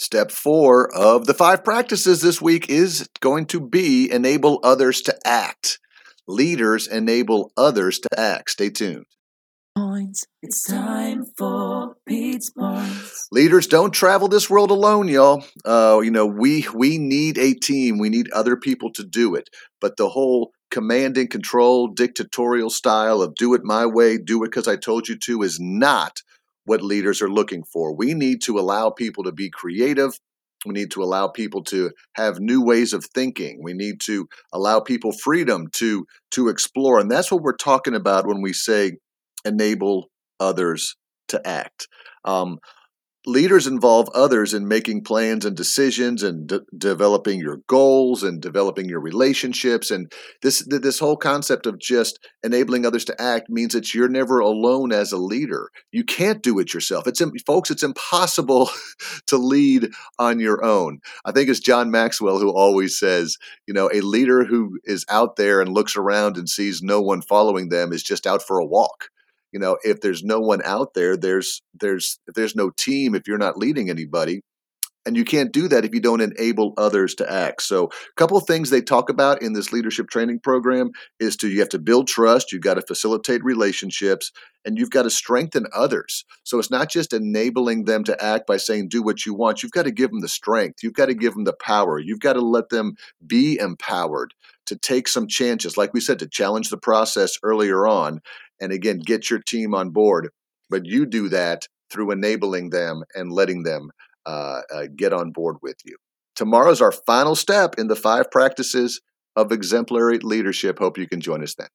Step four of the five practices this week is going to be enable others to act. Leaders enable others to act. Stay tuned. Points. It's time for Pete's points. Leaders don't travel this world alone, y'all. Uh, you know, we we need a team. We need other people to do it. But the whole command and control, dictatorial style of do it my way, do it because I told you to, is not what leaders are looking for. We need to allow people to be creative. We need to allow people to have new ways of thinking. We need to allow people freedom to to explore, and that's what we're talking about when we say enable others to act. Um, leaders involve others in making plans and decisions and de- developing your goals and developing your relationships. And this this whole concept of just enabling others to act means that you're never alone as a leader. You can't do it yourself. It's folks it's impossible to lead on your own. I think it's john maxwell who always says you know a leader who is out there and looks around and sees no one following them is just out for a walk you know if there's no one out there there's there's if there's no team if you're not leading anybody and you can't do that if you don't enable others to act. So a couple of things they talk about in this leadership training program is to you have to build trust you've got to facilitate relationships and you've got to strengthen others. So it's not just enabling them to act by saying do what you want. You've got to give them the strength you've got to give them the power you've got to let them be empowered to take some chances like we said to challenge the process earlier on and again get your team on board. But you do that through enabling them and letting them uh, uh, get on board with you. Tomorrow's our final step in the five practices of exemplary leadership. Hope you can join us then